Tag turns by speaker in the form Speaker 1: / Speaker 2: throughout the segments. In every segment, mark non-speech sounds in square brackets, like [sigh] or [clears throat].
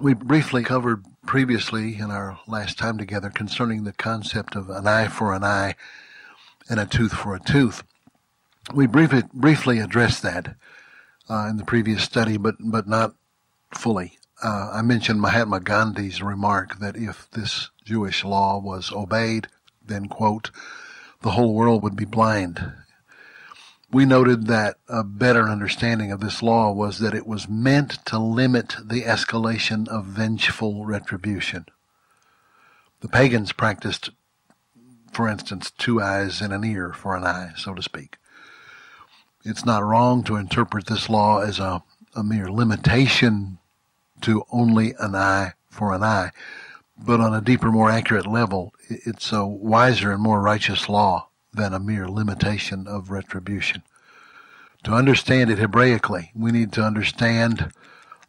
Speaker 1: We briefly covered previously in our last time together concerning the concept of an eye for an eye and a tooth for a tooth. We briefly, briefly addressed that uh, in the previous study, but, but not fully. Uh, I mentioned Mahatma Gandhi's remark that if this Jewish law was obeyed, then, quote, the whole world would be blind. We noted that a better understanding of this law was that it was meant to limit the escalation of vengeful retribution. The pagans practiced, for instance, two eyes and an ear for an eye, so to speak. It's not wrong to interpret this law as a, a mere limitation to only an eye for an eye, but on a deeper, more accurate level, it's a wiser and more righteous law than a mere limitation of retribution. To understand it Hebraically, we need to understand,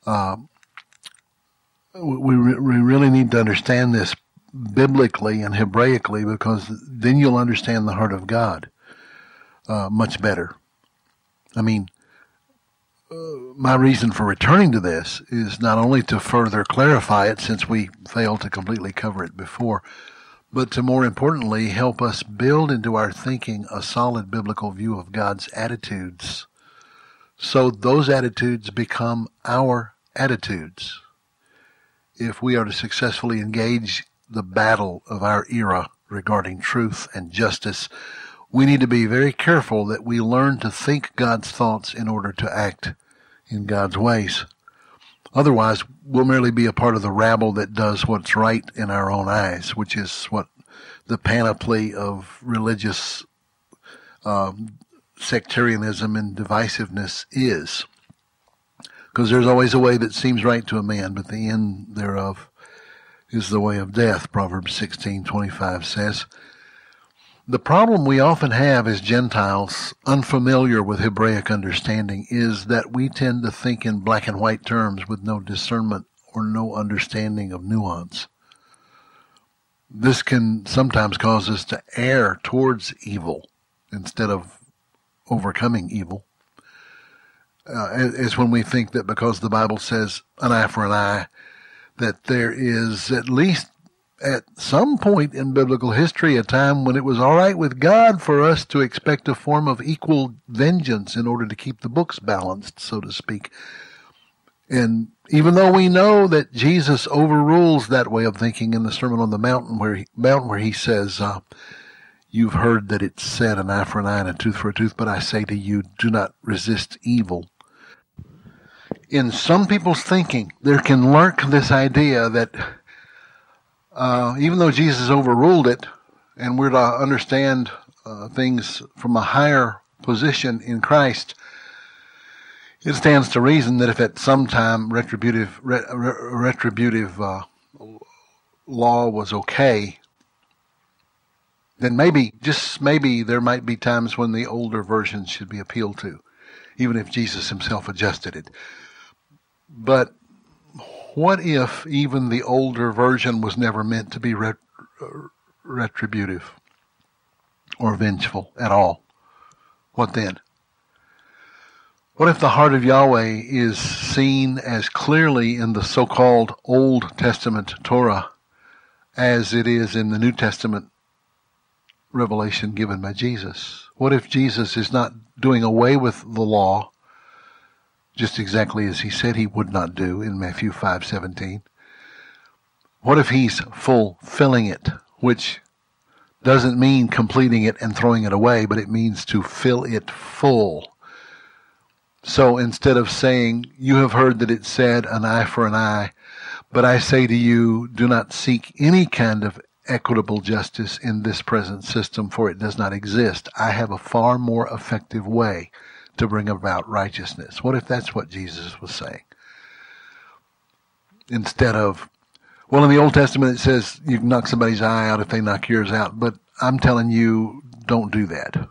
Speaker 1: uh, we, re- we really need to understand this biblically and Hebraically because then you'll understand the heart of God uh, much better. I mean, uh, my reason for returning to this is not only to further clarify it since we failed to completely cover it before, but to more importantly help us build into our thinking a solid biblical view of God's attitudes. So those attitudes become our attitudes. If we are to successfully engage the battle of our era regarding truth and justice, we need to be very careful that we learn to think God's thoughts in order to act in God's ways. Otherwise, we'll merely be a part of the rabble that does what's right in our own eyes, which is what the panoply of religious um, sectarianism and divisiveness is. Because there's always a way that seems right to a man, but the end thereof is the way of death, Proverbs 16:25 says. The problem we often have as Gentiles, unfamiliar with Hebraic understanding, is that we tend to think in black and white terms with no discernment or no understanding of nuance. This can sometimes cause us to err towards evil instead of overcoming evil. Uh, is when we think that because the Bible says an eye for an eye, that there is at least at some point in biblical history a time when it was all right with God for us to expect a form of equal vengeance in order to keep the books balanced, so to speak. And even though we know that Jesus overrules that way of thinking in the Sermon on the Mountain, where he, mountain where he says, uh, "You've heard that it's said, an eye for an eye and a tooth for a tooth, but I say to you, do not resist evil." In some people's thinking, there can lurk this idea that uh, even though Jesus overruled it, and we're to understand uh, things from a higher position in Christ, it stands to reason that if at some time retributive re, retributive uh, law was okay, then maybe just maybe there might be times when the older version should be appealed to, even if Jesus himself adjusted it. But what if even the older version was never meant to be ret- retributive or vengeful at all? What then? What if the heart of Yahweh is seen as clearly in the so called Old Testament Torah as it is in the New Testament revelation given by Jesus? What if Jesus is not doing away with the law just exactly as he said he would not do in Matthew 5:17. What if he's fulfilling it, which doesn't mean completing it and throwing it away, but it means to fill it full. So instead of saying, You have heard that it said an eye for an eye, but I say to you, do not seek any kind of equitable justice in this present system, for it does not exist. I have a far more effective way to bring about righteousness. What if that's what Jesus was saying? Instead of, well, in the Old Testament it says you can knock somebody's eye out if they knock yours out, but I'm telling you, don't do that.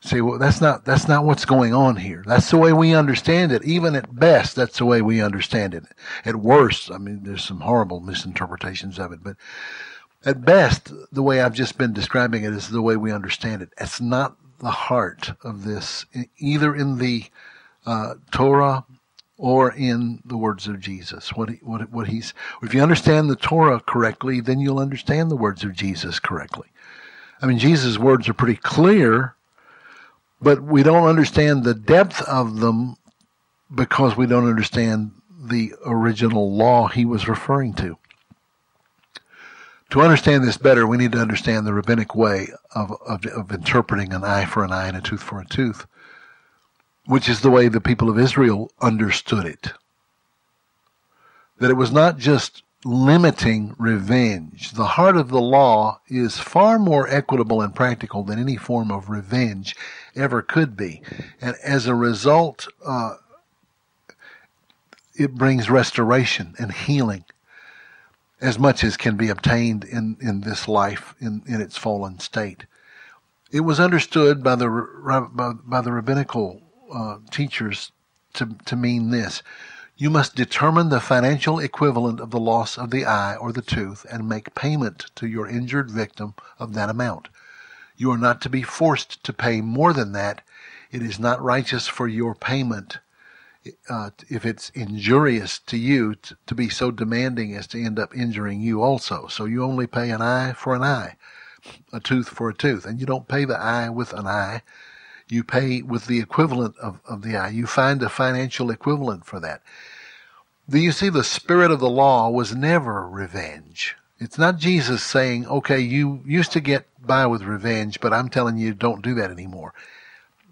Speaker 1: See, well, that's not that's not what's going on here. That's the way we understand it. Even at best, that's the way we understand it. At worst, I mean, there's some horrible misinterpretations of it, but at best, the way I've just been describing it is the way we understand it. It's not the heart of this, either in the uh, Torah or in the words of Jesus. What he, what what he's if you understand the Torah correctly, then you'll understand the words of Jesus correctly. I mean, Jesus' words are pretty clear, but we don't understand the depth of them because we don't understand the original law he was referring to. To understand this better, we need to understand the rabbinic way of, of, of interpreting an eye for an eye and a tooth for a tooth which is the way the people of Israel understood it. That it was not just limiting revenge. The heart of the law is far more equitable and practical than any form of revenge ever could be. And as a result, uh, it brings restoration and healing as much as can be obtained in, in this life in, in its fallen state. It was understood by the, by, by the rabbinical uh, teachers to, to mean this. You must determine the financial equivalent of the loss of the eye or the tooth and make payment to your injured victim of that amount. You are not to be forced to pay more than that. It is not righteous for your payment, uh, if it's injurious to you, to, to be so demanding as to end up injuring you also. So you only pay an eye for an eye, a tooth for a tooth, and you don't pay the eye with an eye you pay with the equivalent of, of the eye. You find a financial equivalent for that. Do you see the spirit of the law was never revenge? It's not Jesus saying, okay, you used to get by with revenge, but I'm telling you don't do that anymore.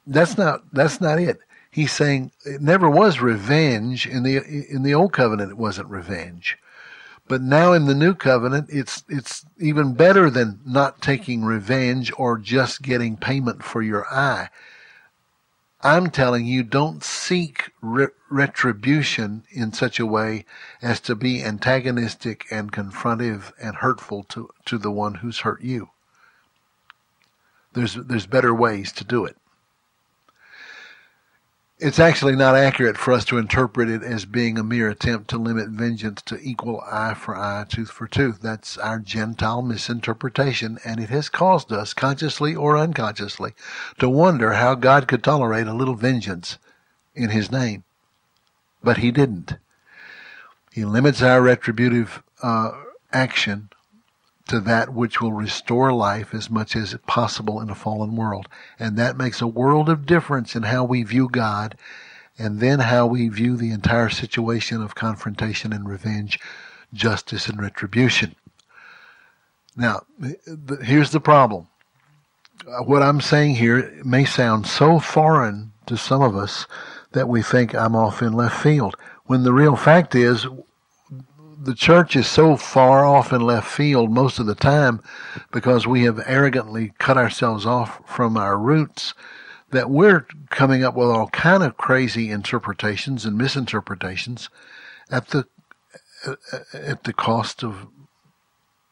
Speaker 1: That's not, that's not it. He's saying it never was revenge in the, in the old covenant. It wasn't revenge. But now in the new covenant, it's, it's even better than not taking revenge or just getting payment for your eye. I'm telling you, don't seek re- retribution in such a way as to be antagonistic and confrontive and hurtful to, to the one who's hurt you. There's, there's better ways to do it it's actually not accurate for us to interpret it as being a mere attempt to limit vengeance to equal eye for eye, tooth for tooth. That's our Gentile misinterpretation, and it has caused us, consciously or unconsciously, to wonder how God could tolerate a little vengeance in His name. But He didn't. He limits our retributive uh, action to that which will restore life as much as possible in a fallen world. And that makes a world of difference in how we view God and then how we view the entire situation of confrontation and revenge, justice and retribution. Now, here's the problem. Uh, what I'm saying here may sound so foreign to some of us that we think I'm off in left field, when the real fact is the church is so far off in left field most of the time because we have arrogantly cut ourselves off from our roots that we're coming up with all kind of crazy interpretations and misinterpretations at the uh, at the cost of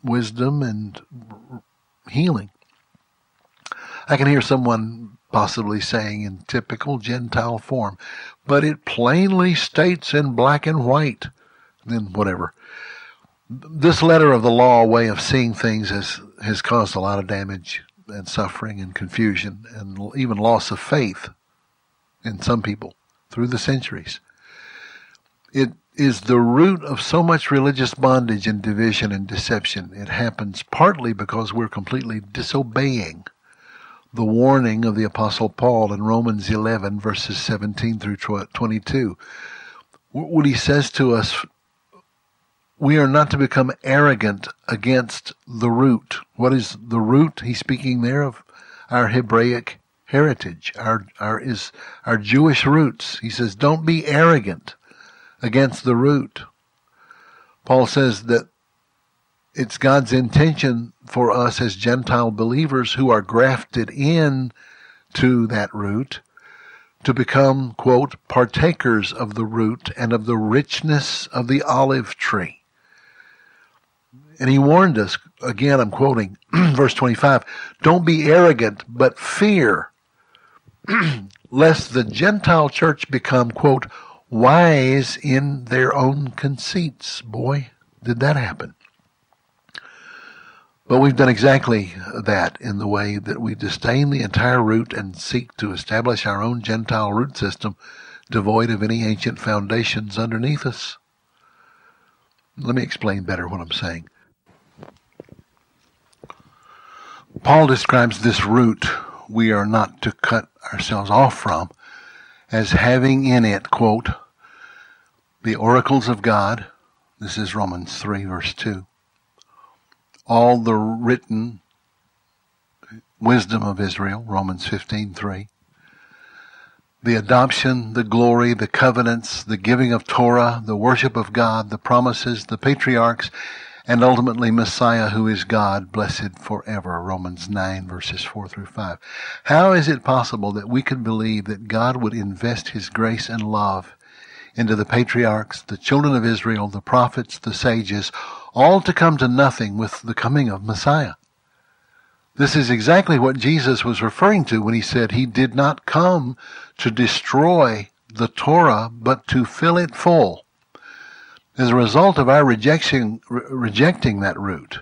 Speaker 1: wisdom and healing. I can hear someone possibly saying in typical Gentile form, but it plainly states in black and white, then whatever this letter of the law way of seeing things has has caused a lot of damage and suffering and confusion and even loss of faith in some people through the centuries. It is the root of so much religious bondage and division and deception. It happens partly because we're completely disobeying the warning of the apostle Paul in Romans 11 verses 17 through 22. What he says to us we are not to become arrogant against the root. What is the root? He's speaking there of our Hebraic heritage, our, our is our Jewish roots. He says, don't be arrogant against the root. Paul says that it's God's intention for us as Gentile believers who are grafted in to that root to become, quote, partakers of the root and of the richness of the olive tree. And he warned us, again, I'm quoting [clears throat] verse 25, don't be arrogant, but fear, [clears throat] lest the Gentile church become, quote, wise in their own conceits. Boy, did that happen. But we've done exactly that in the way that we disdain the entire root and seek to establish our own Gentile root system devoid of any ancient foundations underneath us. Let me explain better what I'm saying. Paul describes this root we are not to cut ourselves off from as having in it, quote, the oracles of God. This is Romans 3, verse 2. All the written wisdom of Israel, Romans 15, 3 the adoption, the glory, the covenants, the giving of Torah, the worship of God, the promises, the patriarchs, and ultimately Messiah who is God, blessed forever. Romans 9 verses 4 through 5. How is it possible that we could believe that God would invest his grace and love into the patriarchs, the children of Israel, the prophets, the sages, all to come to nothing with the coming of Messiah? This is exactly what Jesus was referring to when he said he did not come to destroy the Torah, but to fill it full. As a result of our rejection, re- rejecting that root,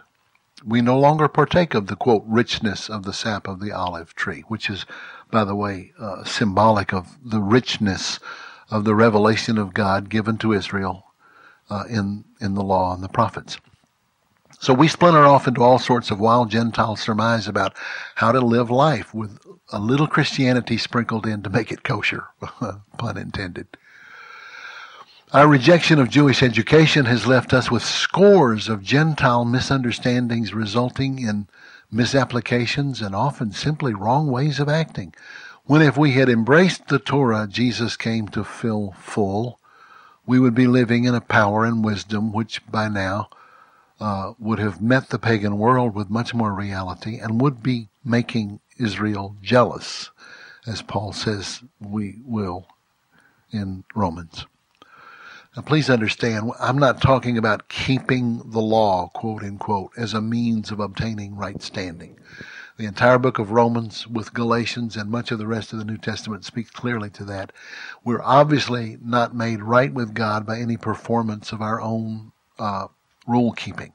Speaker 1: we no longer partake of the quote richness of the sap of the olive tree, which is, by the way, uh, symbolic of the richness of the revelation of God given to Israel uh, in in the law and the prophets. So we splinter off into all sorts of wild Gentile surmise about how to live life with a little Christianity sprinkled in to make it kosher, [laughs] pun intended. Our rejection of Jewish education has left us with scores of Gentile misunderstandings resulting in misapplications and often simply wrong ways of acting. When if we had embraced the Torah Jesus came to fill full, we would be living in a power and wisdom which by now uh, would have met the pagan world with much more reality and would be making Israel jealous, as Paul says we will in Romans. Now, please understand, I'm not talking about keeping the law, quote unquote, as a means of obtaining right standing. The entire book of Romans with Galatians and much of the rest of the New Testament speaks clearly to that. We're obviously not made right with God by any performance of our own uh, rule keeping.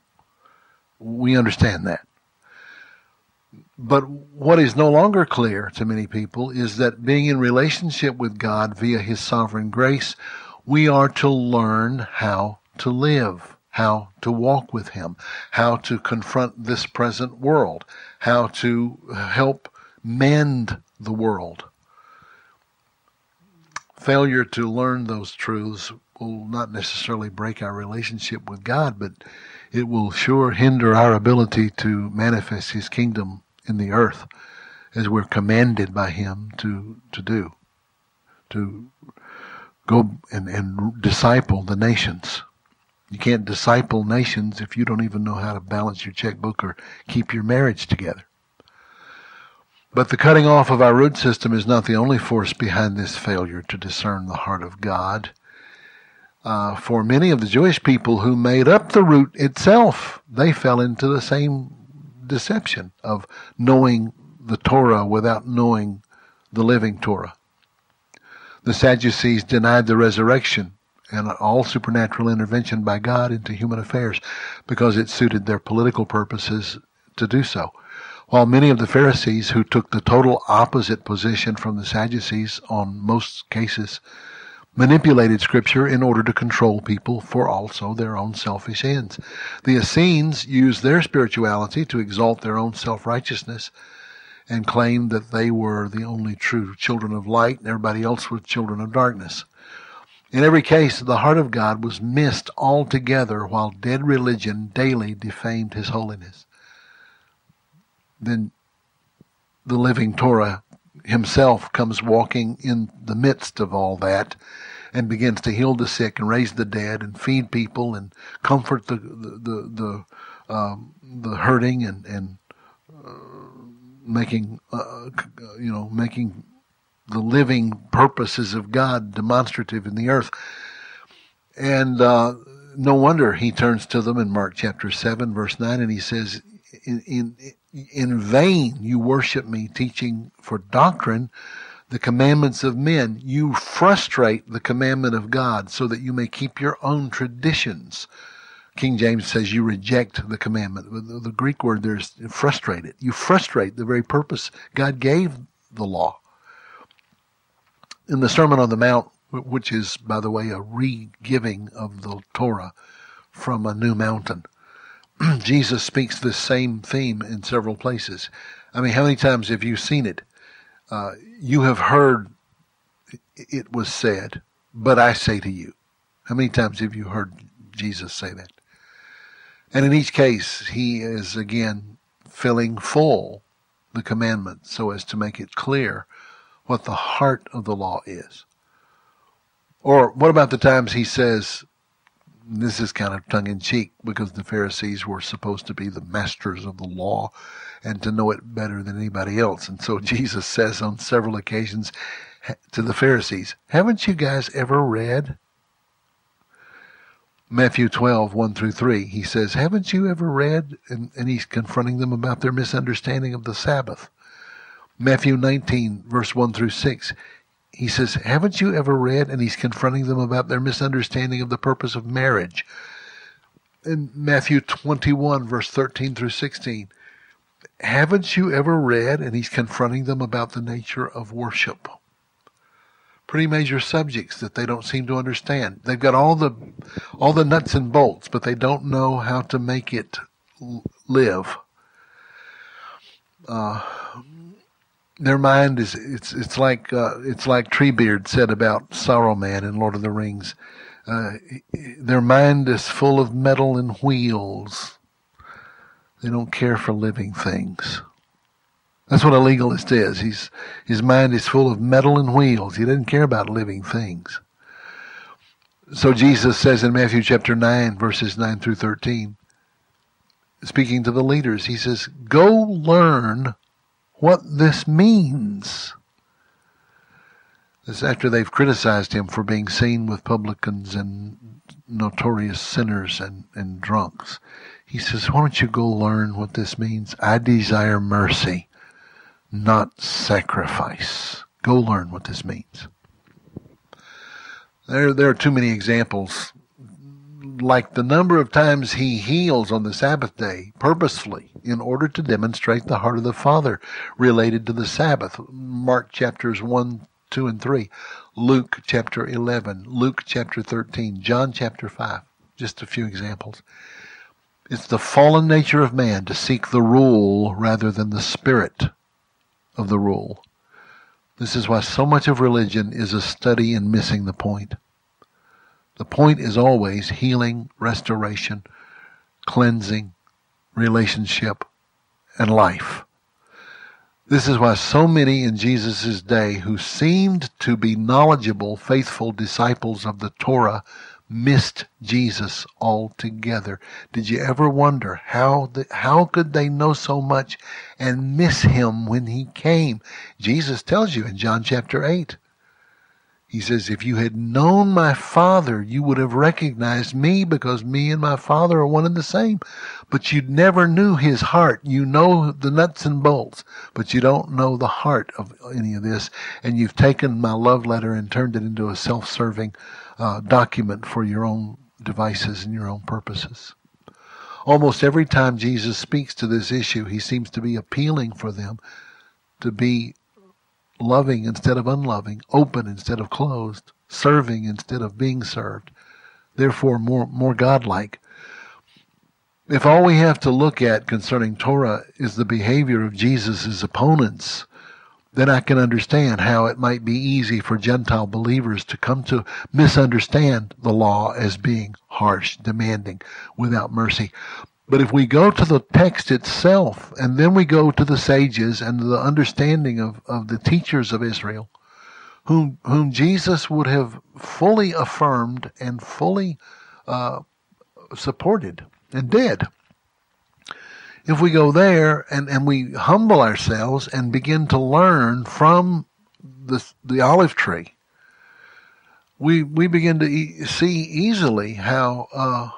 Speaker 1: We understand that. But what is no longer clear to many people is that being in relationship with God via His sovereign grace, we are to learn how to live, how to walk with Him, how to confront this present world, how to help mend the world. Failure to learn those truths will not necessarily break our relationship with God, but it will sure hinder our ability to manifest His kingdom in the earth as we're commanded by Him to, to do, to go and, and disciple the nations. You can't disciple nations if you don't even know how to balance your checkbook or keep your marriage together. But the cutting off of our root system is not the only force behind this failure to discern the heart of God uh, for many of the Jewish people who made up the root itself, they fell into the same deception of knowing the Torah without knowing the living Torah. The Sadducees denied the resurrection and all supernatural intervention by God into human affairs because it suited their political purposes to do so. While many of the Pharisees who took the total opposite position from the Sadducees on most cases manipulated scripture in order to control people for also their own selfish ends. The Essenes used their spirituality to exalt their own self-righteousness and claimed that they were the only true children of light and everybody else was children of darkness. In every case, the heart of God was missed altogether while dead religion daily defamed his holiness. Then the living Torah himself comes walking in the midst of all that and begins to heal the sick and raise the dead and feed people and comfort the the the, the, um, the hurting and and making uh, you know making the living purposes of God demonstrative in the earth. And uh, no wonder he turns to them in Mark chapter seven, verse nine, and he says, "In in in vain you worship me, teaching for doctrine." the commandments of men. You frustrate the commandment of God so that you may keep your own traditions. King James says you reject the commandment. The, the Greek word there is frustrate. You frustrate the very purpose God gave the law. In the Sermon on the Mount, which is, by the way, a re-giving of the Torah from a new mountain. [clears throat] Jesus speaks this same theme in several places. I mean, how many times have you seen it? Uh, you have heard it was said, but I say to you. How many times have you heard Jesus say that? And in each case, he is again filling full the commandment so as to make it clear what the heart of the law is. Or what about the times he says, this is kind of tongue in cheek because the Pharisees were supposed to be the masters of the law and to know it better than anybody else. And so [laughs] Jesus says on several occasions to the Pharisees, haven't you guys ever read Matthew 12, 1 through 3, he says, Haven't you ever read? And, and, he's confronting them about their misunderstanding of the Sabbath. Matthew 19, verse 1 through 6, he says, Haven't you ever read? And he's confronting them about their misunderstanding of the purpose of marriage. In Matthew 21, verse 13 through 16, haven't you ever read? And he's confronting them about the nature of worship pretty major subjects that they don't seem to understand. They've got all the all the nuts and bolts, but they don't know how to make it live. Uh, their mind is it's it's like uh, it's like Treebeard said about Saruman in Lord of the Rings. Uh, their mind is full of metal and wheels. They don't care for living things. That's what a legalist is. He's, his mind is full of metal and wheels. He doesn't care about living things. So Jesus says in Matthew chapter 9, verses 9 through 13, speaking to the leaders, he says, Go learn what this means. This after they've criticized him for being seen with publicans and notorious sinners and, and drunks. He says, Why don't you go learn what this means? I desire mercy not sacrifice. Go learn what this means. There, there are too many examples. Like the number of times he heals on the Sabbath day purposefully in order to demonstrate the heart of the Father related to the Sabbath. Mark chapters 1, 2, and 3. Luke chapter 11. Luke chapter 13. John chapter 5. Just a few examples. It's the fallen nature of man to seek the rule rather than the spirit of the rule. This is why so much of religion is a study in missing the point. The point is always healing, restoration, cleansing, relationship, and life. This is why so many in Jesus' day who seemed to be knowledgeable, faithful disciples of the Torah missed Jesus altogether. Did you ever wonder how the, how could they know so much and miss him when he came? Jesus tells you in John chapter 8. He says, if you had known my Father, you would have recognized me because me and my Father are one and the same. But you never knew his heart. You know the nuts and bolts, but you don't know the heart of any of this. And you've taken my love letter and turned it into a self-serving uh, document for your own devices and your own purposes. Almost every time Jesus speaks to this issue, he seems to be appealing for them to be loving instead of unloving, open instead of closed, serving instead of being served, therefore more, more godlike. If all we have to look at concerning Torah is the behavior of Jesus' opponents, then I can understand how it might be easy for Gentile believers to come to misunderstand the law as being harsh, demanding, without mercy. But if we go to the text itself, and then we go to the sages and the understanding of, of the teachers of Israel, whom, whom Jesus would have fully affirmed and fully uh, supported and did, if we go there and, and we humble ourselves and begin to learn from the, the olive tree, we, we begin to e- see easily how uh,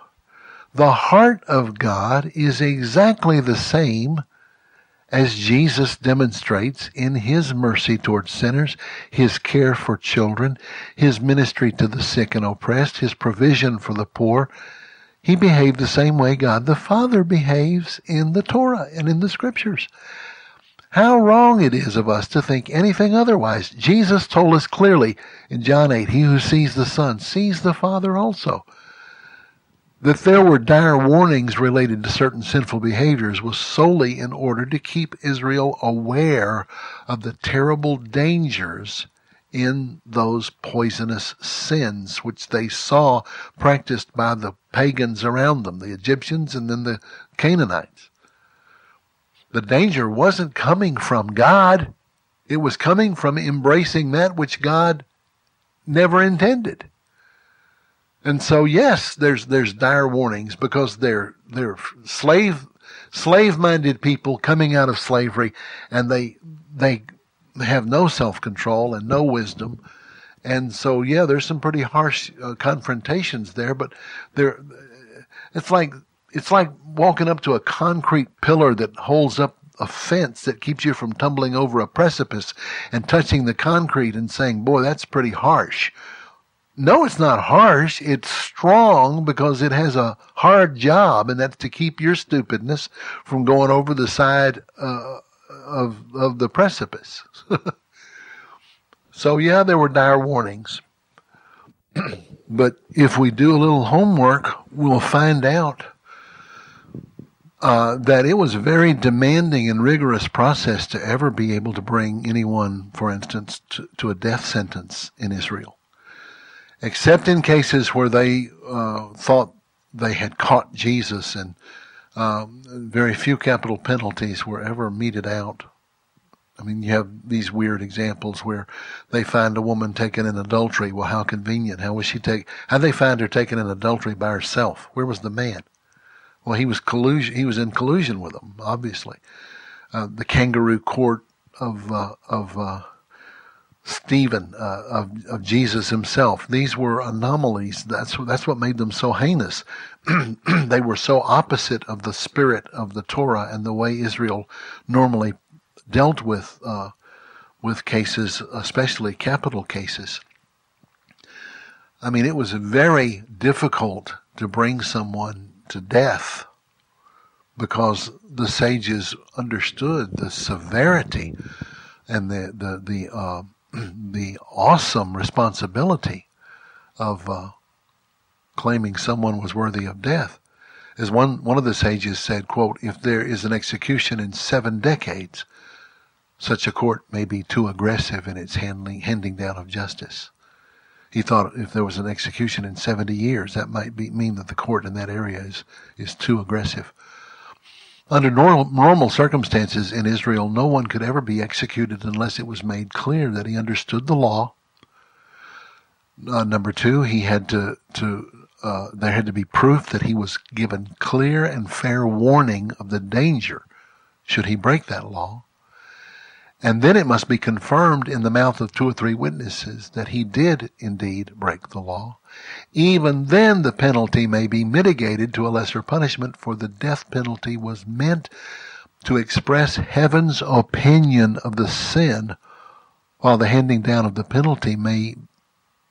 Speaker 1: the heart of God is exactly the same as Jesus demonstrates in his mercy towards sinners, his care for children, his ministry to the sick and oppressed, his provision for the poor, he behaved the same way God the Father behaves in the Torah and in the scriptures. How wrong it is of us to think anything otherwise. Jesus told us clearly in John 8, he who sees the Son sees the Father also. That there were dire warnings related to certain sinful behaviors was solely in order to keep Israel aware of the terrible dangers in those poisonous sins which they saw practiced by the pagans around them, the Egyptians and then the Canaanites. The danger wasn't coming from God. It was coming from embracing that which God never intended. And so, yes, there's there's dire warnings because they're they're slave slave minded people coming out of slavery, and they they have no self control and no wisdom, and so yeah, there's some pretty harsh uh, confrontations there. But there, it's like it's like walking up to a concrete pillar that holds up a fence that keeps you from tumbling over a precipice and touching the concrete and saying, "Boy, that's pretty harsh." No, it's not harsh. It's strong because it has a hard job, and that's to keep your stupidness from going over the side uh, of of the precipice. [laughs] so yeah, there were dire warnings. [clears throat] but if we do a little homework, we'll find out uh, that it was a very demanding and rigorous process to ever be able to bring anyone, for instance, to, to a death sentence in Israel, except in cases where they uh, thought they had caught Jesus, and um, very few capital penalties were ever meted out. I mean, you have these weird examples where they find a woman taken in adultery. Well, how convenient. How was she take? How they find her taken in adultery by herself? Where was the man? Well, he was collusion. He was in collusion with them, obviously. Uh, the kangaroo court of uh, of uh, Stephen, uh, of of Jesus himself. These were anomalies. That's that's what made them so heinous. [clears throat] they were so opposite of the spirit of the Torah and the way Israel normally dealt with uh, with cases, especially capital cases. I mean, it was very difficult to bring someone to death because the sages understood the severity and the the the uh, [clears throat] the awesome responsibility of uh, claiming someone was worthy of death. As one one of the sages said, "quote If there is an execution in seven decades, such a court may be too aggressive in its handling handing down of justice." He thought if there was an execution in 70 years, that might be, mean that the court in that area is, is too aggressive. Under normal, normal circumstances in Israel, no one could ever be executed unless it was made clear that he understood the law. Uh, number two, he had to, to uh, there had to be proof that he was given clear and fair warning of the danger should he break that law. And then it must be confirmed in the mouth of two or three witnesses that he did indeed break the law. Even then the penalty may be mitigated to a lesser punishment, for the death penalty was meant to express heaven's opinion of the sin, while the handing down of the penalty may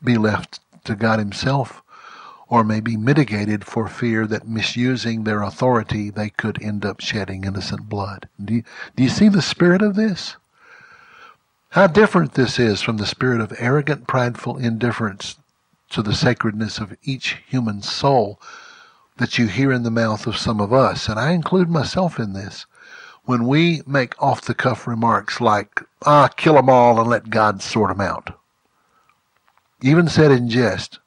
Speaker 1: be left to God himself or may be mitigated for fear that misusing their authority they could end up shedding innocent blood. Do you, do you see the spirit of this? How different this is from the spirit of arrogant, prideful indifference to the sacredness of each human soul that you hear in the mouth of some of us, and I include myself in this, when we make off the cuff remarks like, ah, kill them all and let God sort them out. Even said in jest,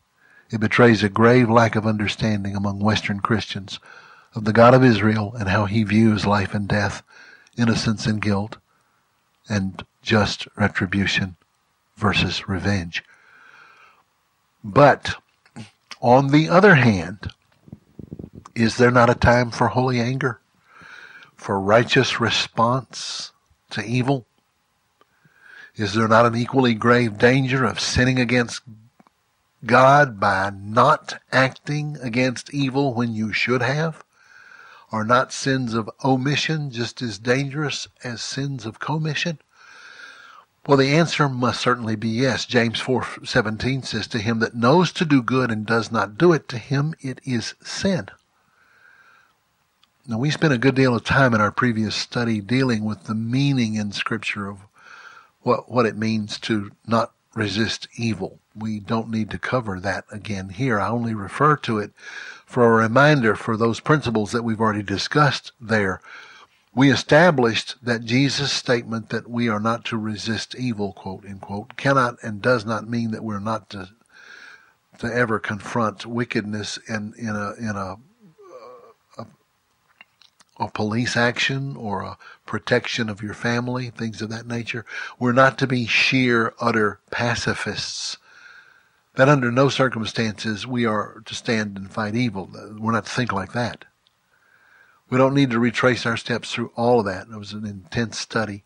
Speaker 1: it betrays a grave lack of understanding among Western Christians of the God of Israel and how he views life and death, innocence and guilt, and just retribution versus revenge. But on the other hand, is there not a time for holy anger? For righteous response to evil? Is there not an equally grave danger of sinning against God by not acting against evil when you should have? Are not sins of omission just as dangerous as sins of commission? Well, the answer must certainly be yes. James 4:17 says to him that knows to do good and does not do it, to him it is sin. Now, we spent a good deal of time in our previous study dealing with the meaning in Scripture of what, what it means to not resist evil. We don't need to cover that again here. I only refer to it for a reminder for those principles that we've already discussed there. We established that Jesus' statement that we are not to resist evil, quote unquote, cannot and does not mean that we're not to to ever confront wickedness in in a in a uh, a, a police action or a protection of your family, things of that nature. We're not to be sheer, utter pacifists. That under no circumstances we are to stand and fight evil. We're not to think like that. We don't need to retrace our steps through all of that. It was an intense study.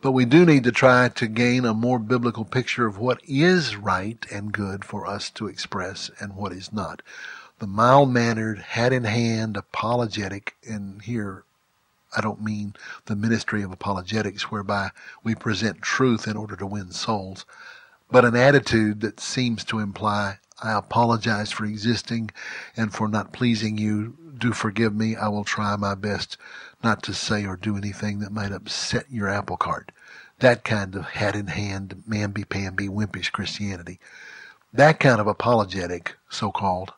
Speaker 1: But we do need to try to gain a more biblical picture of what is right and good for us to express and what is not. The mild mannered, hat in hand, apologetic, and here I don't mean the ministry of apologetics whereby we present truth in order to win souls, but an attitude that seems to imply, I apologize for existing and for not pleasing you. Do forgive me. I will try my best not to say or do anything that might upset your apple cart. That kind of hat in hand, mamby pamby, wimpish Christianity. That kind of apologetic, so called,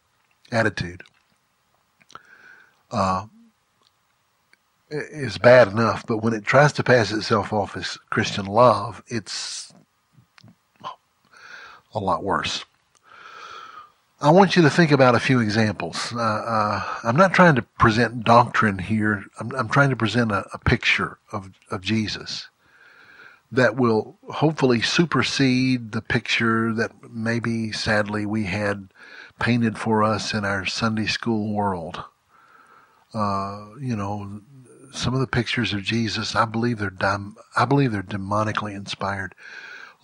Speaker 1: attitude uh, is bad enough, but when it tries to pass itself off as Christian love, it's a lot worse. I want you to think about a few examples. Uh, uh, I'm not trying to present doctrine here. I'm, I'm trying to present a, a, picture of, of Jesus that will hopefully supersede the picture that maybe sadly we had painted for us in our Sunday school world. Uh, you know, some of the pictures of Jesus, I believe they're I believe they're demonically inspired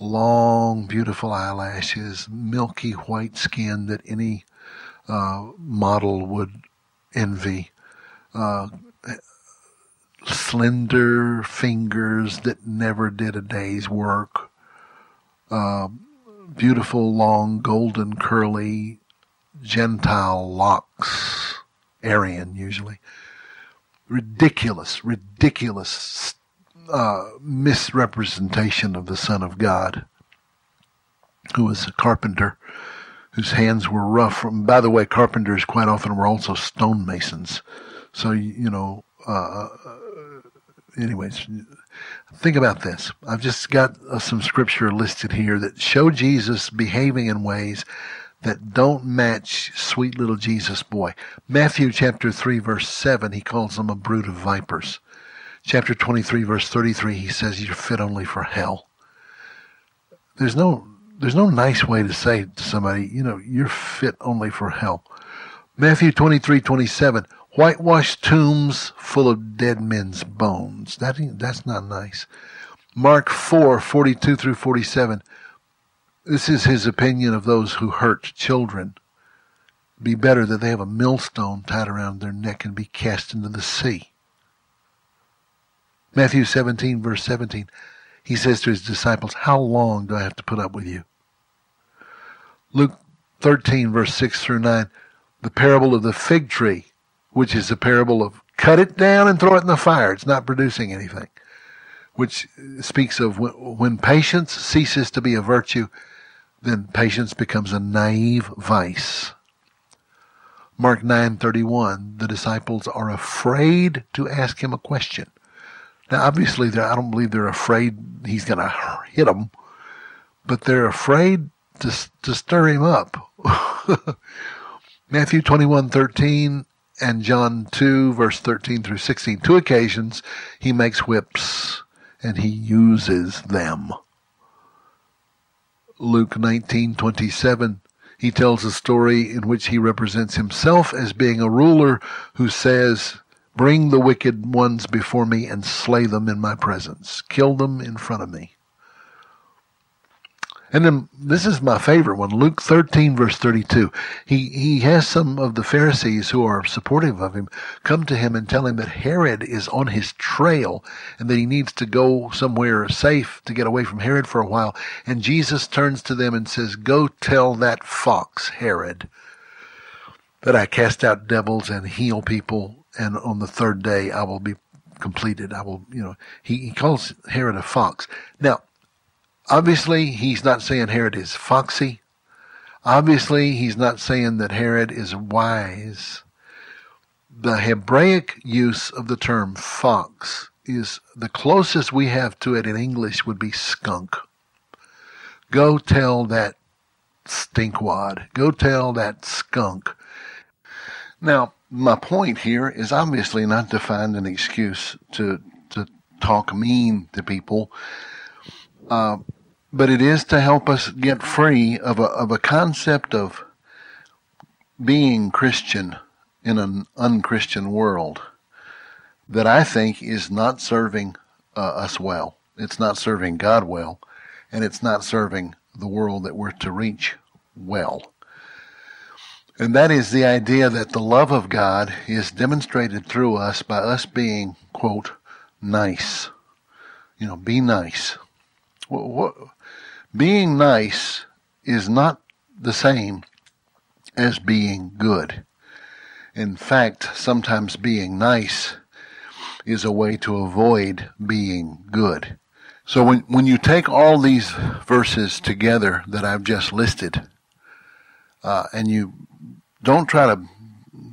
Speaker 1: long, beautiful eyelashes, milky white skin that any uh, model would envy, uh, slender fingers that never did a day's work, uh, beautiful, long, golden, curly, Gentile locks, Aryan usually. Ridiculous, ridiculous uh, misrepresentation of the Son of God, who was a carpenter, whose hands were rough. From by the way, carpenters quite often were also stonemasons. So, you know, uh, uh, anyways, think about this. I've just got uh, some scripture listed here that show Jesus behaving in ways that don't match sweet little Jesus boy. Matthew chapter 3 verse 7, he calls them a brood of vipers chapter 23 verse 33 he says you're fit only for hell. There's no there's no nice way to say to somebody you know you're fit only for hell. Matthew 23 27 whitewashed tombs full of dead men's bones. That that's not nice. Mark 4 42 through 47 this is his opinion of those who hurt children. Be better that they have a millstone tied around their neck and be cast into the sea Matthew 17, verse 17, he says to his disciples, How long do I have to put up with you? Luke 13, verse 6 through 9, the parable of the fig tree, which is the parable of cut it down and throw it in the fire. It's not producing anything, which speaks of when patience ceases to be a virtue, then patience becomes a naive vice. Mark 9:31 the disciples are afraid to ask him a question. Now, obviously, I don't believe they're afraid he's going to hit them, but they're afraid to, to stir him up. [laughs] Matthew 21, 13 and John 2, verse 13 through 16. Two occasions he makes whips and he uses them. Luke 19, 27 he tells a story in which he represents himself as being a ruler who says, Bring the wicked ones before me and slay them in my presence. Kill them in front of me. And then this is my favorite one, Luke 13 verse 32. He, he has some of the Pharisees who are supportive of him come to him and tell him that Herod is on his trail and that he needs to go somewhere safe to get away from Herod for a while. And Jesus turns to them and says, go tell that fox, Herod, that I cast out devils and heal people and on the third day I will be completed. I will, you know, he, he calls Herod a fox. Now, obviously, he's not saying Herod is foxy. Obviously, he's not saying that Herod is wise. The Hebraic use of the term fox is the closest we have to it in English would be skunk. Go tell that stinkwad. Go tell that skunk. Now, my point here is obviously not to find an excuse to to talk mean to people, uh, but it is to help us get free of a of a concept of being Christian in an unchristian world that I think is not serving uh, us well. It's not serving God well, and it's not serving the world that we're to reach well. And that is the idea that the love of God is demonstrated through us by us being, quote, nice. You know, be nice. What, what, being nice is not the same as being good. In fact, sometimes being nice is a way to avoid being good. So when, when you take all these verses together that I've just listed, uh, and you don't try to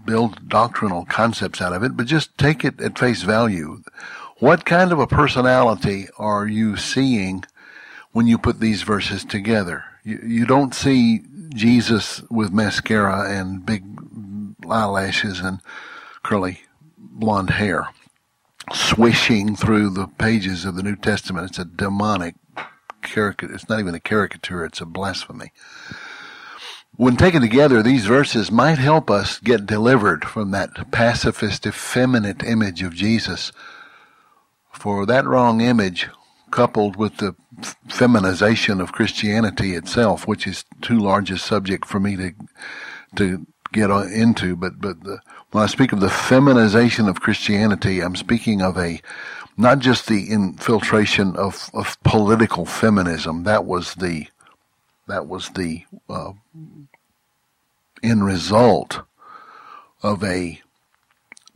Speaker 1: build doctrinal concepts out of it, but just take it at face value. What kind of a personality are you seeing when you put these verses together? You, you don't see Jesus with mascara and big eyelashes and curly blonde hair swishing through the pages of the New Testament. It's a demonic caricature. It's not even a caricature. It's a blasphemy. When taken together, these verses might help us get delivered from that pacifist, effeminate image of Jesus. For that wrong image, coupled with the feminization of Christianity itself, which is too large a subject for me to to get into, but but the, when I speak of the feminization of Christianity, I'm speaking of a not just the infiltration of, of political feminism. That was the that was the uh, end result of a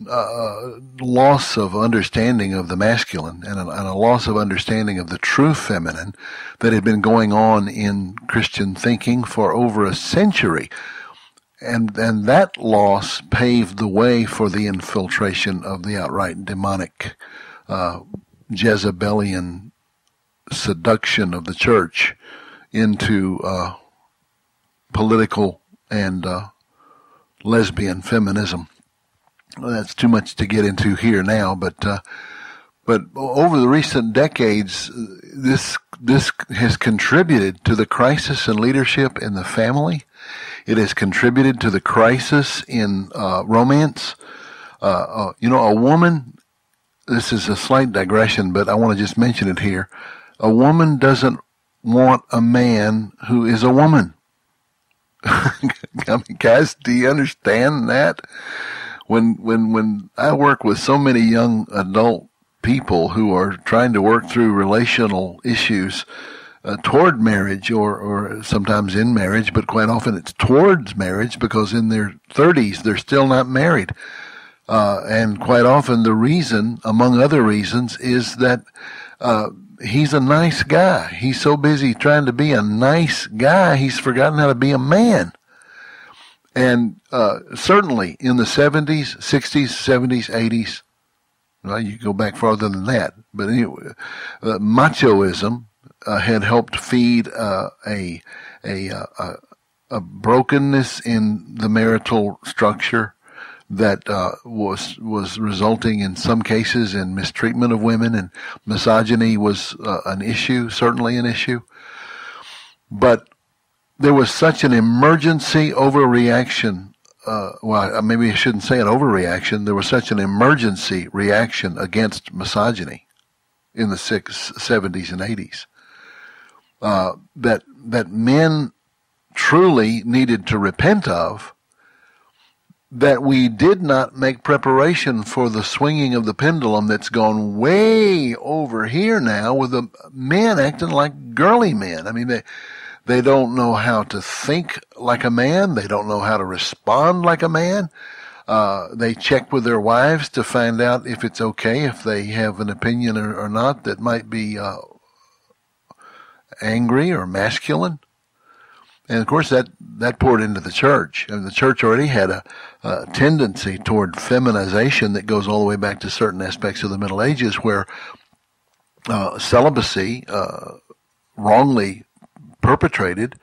Speaker 1: uh, loss of understanding of the masculine and a, and a, loss of understanding of the true feminine that had been going on in Christian thinking for over a century. And, and that loss paved the way for the infiltration of the outright demonic, uh, Jezebelian seduction of the church into uh, political and uh, lesbian feminism. That's too much to get into here now, but uh, but over the recent decades, this this has contributed to the crisis in leadership in the family. It has contributed to the crisis in uh, romance. Uh, uh, you know, a woman. This is a slight digression, but I want to just mention it here. A woman doesn't want a man who is a woman. I [laughs] mean, guys, do you understand that? When when when I work with so many young adult people who are trying to work through relational issues uh, toward marriage or or sometimes in marriage, but quite often it's towards marriage because in their 30s they're still not married. Uh, and quite often the reason, among other reasons, is that uh, he's a nice guy. He's so busy trying to be a nice guy, he's forgotten how to be a man. And uh, certainly in the 70s, 60s, 70s, 80s, well, you go back farther than that. But anyway, uh, machoism uh, had helped feed uh, a, a, uh, a, a brokenness in the marital structure that uh, was was resulting in some cases in mistreatment of women and misogyny was uh, an issue, certainly an issue. But there was such an emergency overreaction. Uh, well, maybe I shouldn't say an overreaction. There was such an emergency reaction against misogyny in the six, 70s and 80s uh, that that men truly needed to repent of that we did not make preparation for the swinging of the pendulum that's gone way over here now with the men acting like girly men. I mean, they, they don't know how to think like a man. They don't know how to respond like a man. Uh, they check with their wives to find out if it's okay, if they have an opinion or, or not that might be uh, angry or masculine. And of course, that, that poured into the church. And the church already had a, a, tendency toward feminization that goes all the way back to certain aspects of the Middle Ages where uh, celibacy, uh, wrongly perpetrated,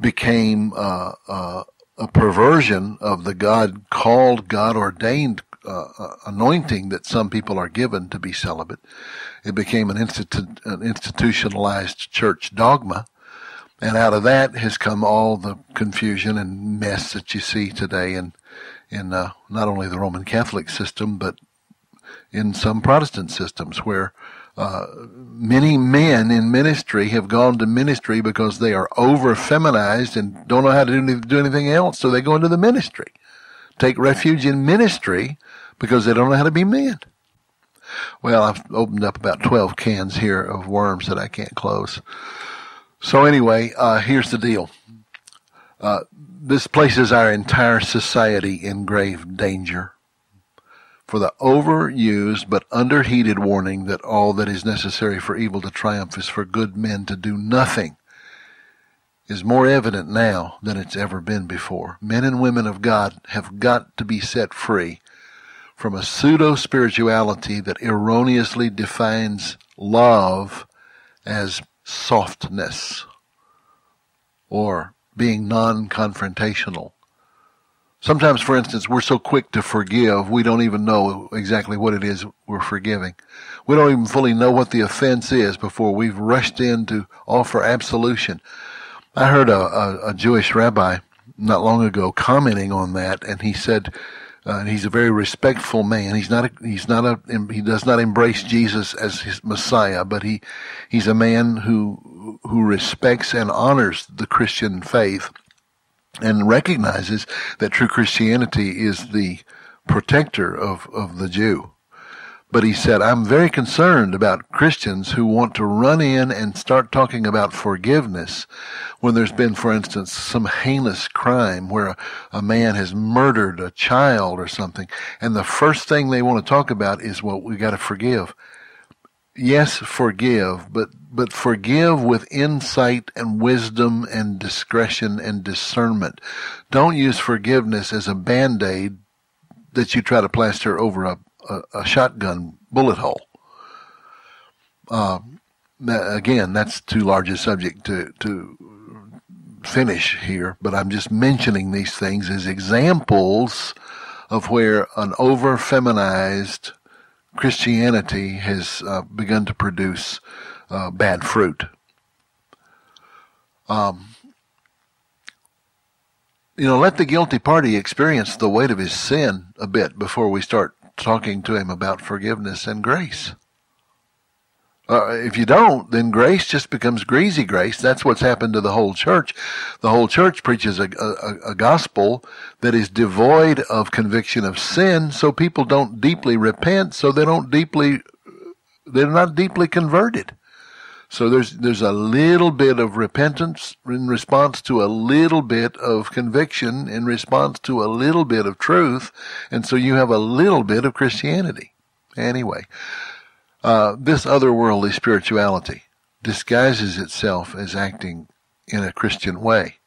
Speaker 1: became uh, uh a perversion of the God called, God ordained uh, uh, anointing that some people are given to be celibate. It became an, institu- an institutionalized church dogma and out of that has come all the confusion and mess that you see today in, in uh, not only the Roman Catholic system, but in some Protestant systems where uh, many men in ministry have gone to ministry because they are over feminized and don't know how to do, do anything else, so they go into the ministry. Take refuge in ministry because they don't know how to be men. Well, I've opened up about 12 cans here of worms that I can't close. So anyway, uh, here's the deal. Uh, this places our entire society in grave danger for the overused but underheated warning that all that is necessary for evil to triumph is for good men to do nothing is more evident now than it's ever been before. Men and women of God have got to be set free from a pseudo spirituality that erroneously defines love as softness or being non-confrontational. Sometimes, for instance, we're so quick to forgive, we don't even know exactly what it is we're forgiving. We don't even fully know what the offense is before we've rushed in to offer absolution. I heard a, a, a Jewish rabbi not long ago commenting on that, and he said, uh, he's a very respectful man. He's not a, he's not a, he does not embrace Jesus as his Messiah, but he, he's a man who, who respects and honors the Christian faith and recognizes that true Christianity is the protector of, of the Jew. But he said, I'm very concerned about Christians who want to run in and start talking about forgiveness when there's been, for instance, some heinous crime where a, a, man has murdered a child or something. And the first thing they want to talk about is, well, we got to forgive. Yes, forgive, but, but forgive with insight and wisdom and discretion and discernment. Don't use forgiveness as a band-aid that you try to plaster over a a, a shotgun bullet hole. Uh, again, that's too large a subject to, to finish here, but I'm just mentioning these things as examples of where an over feminized Christianity has uh, begun to produce uh, bad fruit. Um, you know, let the guilty party experience the weight of his sin a bit before we start talking to him about forgiveness and grace. Uh, if you don't, then grace just becomes greasy grace. That's what's happened to the whole church. The whole church preaches a, a, a, gospel that is devoid of conviction of sin, so people don't deeply repent, so they don't deeply, they're not deeply converted. So there's there's a little bit of repentance in response to a little bit of conviction in response to a little bit of truth, and so you have a little bit of Christianity. Anyway, uh, this otherworldly spirituality disguises itself as acting in a Christian way,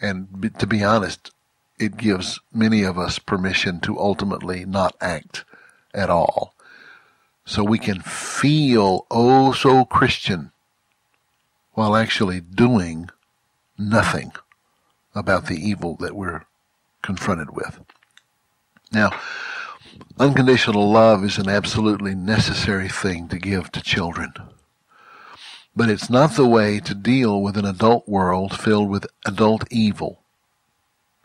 Speaker 1: and to be honest, it gives many of us permission to ultimately not act at all. So we can feel oh so Christian while actually doing nothing about the evil that we're confronted with. Now, unconditional love is an absolutely necessary thing to give to children. But it's not the way to deal with an adult world filled with adult evil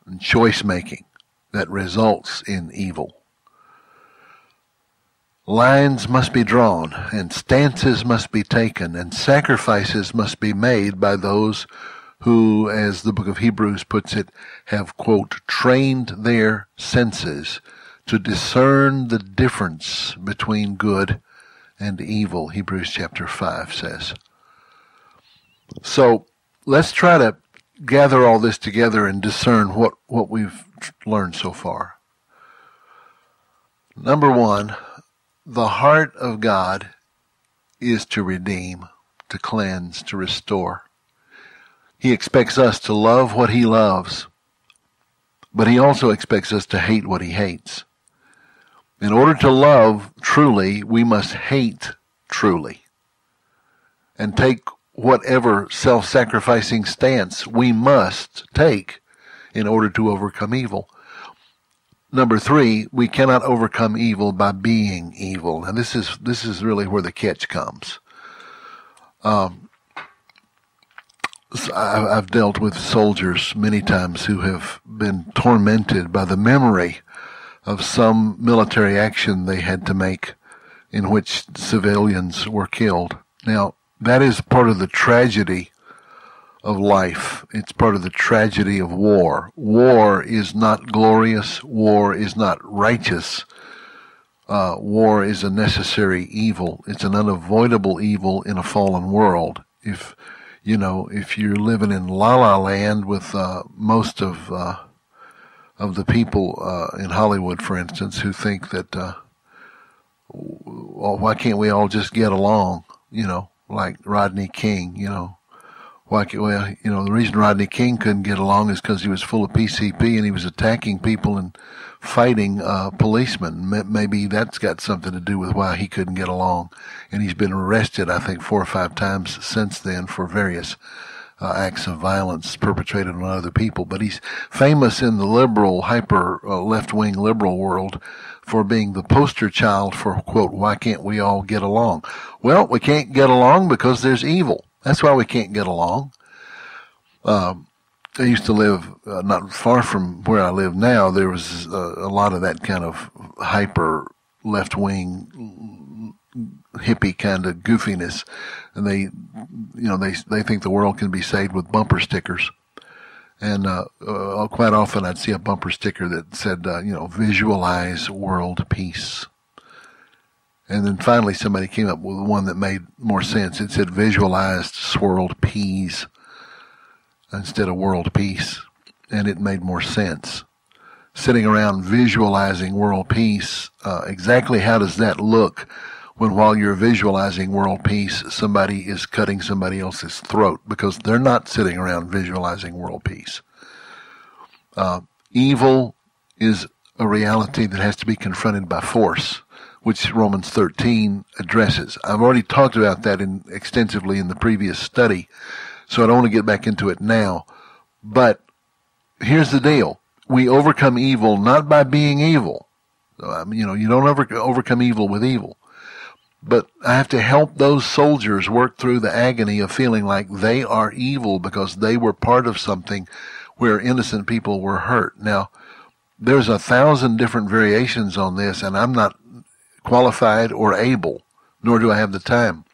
Speaker 1: and choice making that results in evil. Lines must be drawn, and stances must be taken, and sacrifices must be made by those who, as the book of Hebrews puts it, have, quote, trained their senses to discern the difference between good and evil, Hebrews chapter 5 says. So let's try to gather all this together and discern what, what we've learned so far. Number one, the heart of God is to redeem, to cleanse, to restore. He expects us to love what he loves, but he also expects us to hate what he hates. In order to love truly, we must hate truly and take whatever self-sacrificing stance we must take in order to overcome evil. Number three, we cannot overcome evil by being evil, and this is this is really where the catch comes. Um, I've dealt with soldiers many times who have been tormented by the memory of some military action they had to make in which civilians were killed. Now, that is part of the tragedy of life. It's part of the tragedy of war. War is not glorious. War is not righteous. Uh, war is a necessary evil. It's an unavoidable evil in a fallen world. If, you know, if you're living in La La Land with, uh, most of, uh, of the people, uh, in Hollywood, for instance, who think that, uh, well, why can't we all just get along? You know, like Rodney King, you know, why, well, you know, the reason Rodney King couldn't get along is because he was full of PCP and he was attacking people and fighting uh, policemen. Maybe that's got something to do with why he couldn't get along. And he's been arrested, I think, four or five times since then for various uh, acts of violence perpetrated on other people. But he's famous in the liberal, hyper uh, left wing liberal world for being the poster child for, quote, why can't we all get along? Well, we can't get along because there's evil. That's why we can't get along. Um, I used to live uh, not far from where I live now. There was uh, a lot of that kind of hyper left wing hippie kind of goofiness, and they, you know, they they think the world can be saved with bumper stickers. And uh, uh, quite often, I'd see a bumper sticker that said, uh, you know, visualize world peace. And then finally somebody came up with one that made more sense. It said visualized swirled peas instead of world peace. And it made more sense. Sitting around visualizing world peace, uh, exactly how does that look when while you're visualizing world peace, somebody is cutting somebody else's throat because they're not sitting around visualizing world peace. Uh, evil is a reality that has to be confronted by force which Romans 13 addresses. I've already talked about that in, extensively in the previous study, so I don't want to get back into it now. But here's the deal. We overcome evil not by being evil. Um, you know, you don't ever overcome evil with evil. But I have to help those soldiers work through the agony of feeling like they are evil because they were part of something where innocent people were hurt. Now, there's a thousand different variations on this, and I'm not qualified or able, nor do I have the time